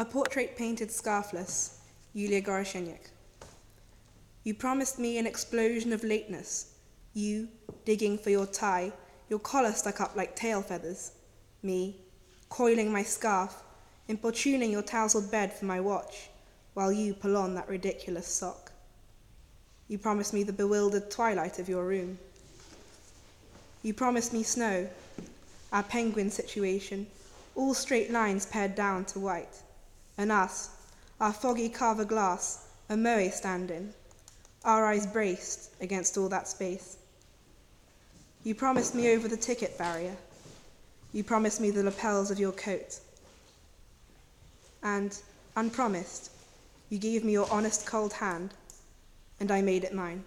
A portrait painted scarfless, Yulia Goroshenyuk. You promised me an explosion of lateness. You, digging for your tie, your collar stuck up like tail feathers. Me, coiling my scarf, importuning your tousled bed for my watch, while you pull on that ridiculous sock. You promised me the bewildered twilight of your room. You promised me snow, our penguin situation, all straight lines pared down to white, and us, our foggy carver glass, a moe stand-in, our eyes braced against all that space. You promised me over the ticket barrier. You promised me the lapels of your coat. And, unpromised, you gave me your honest cold hand, and I made it mine.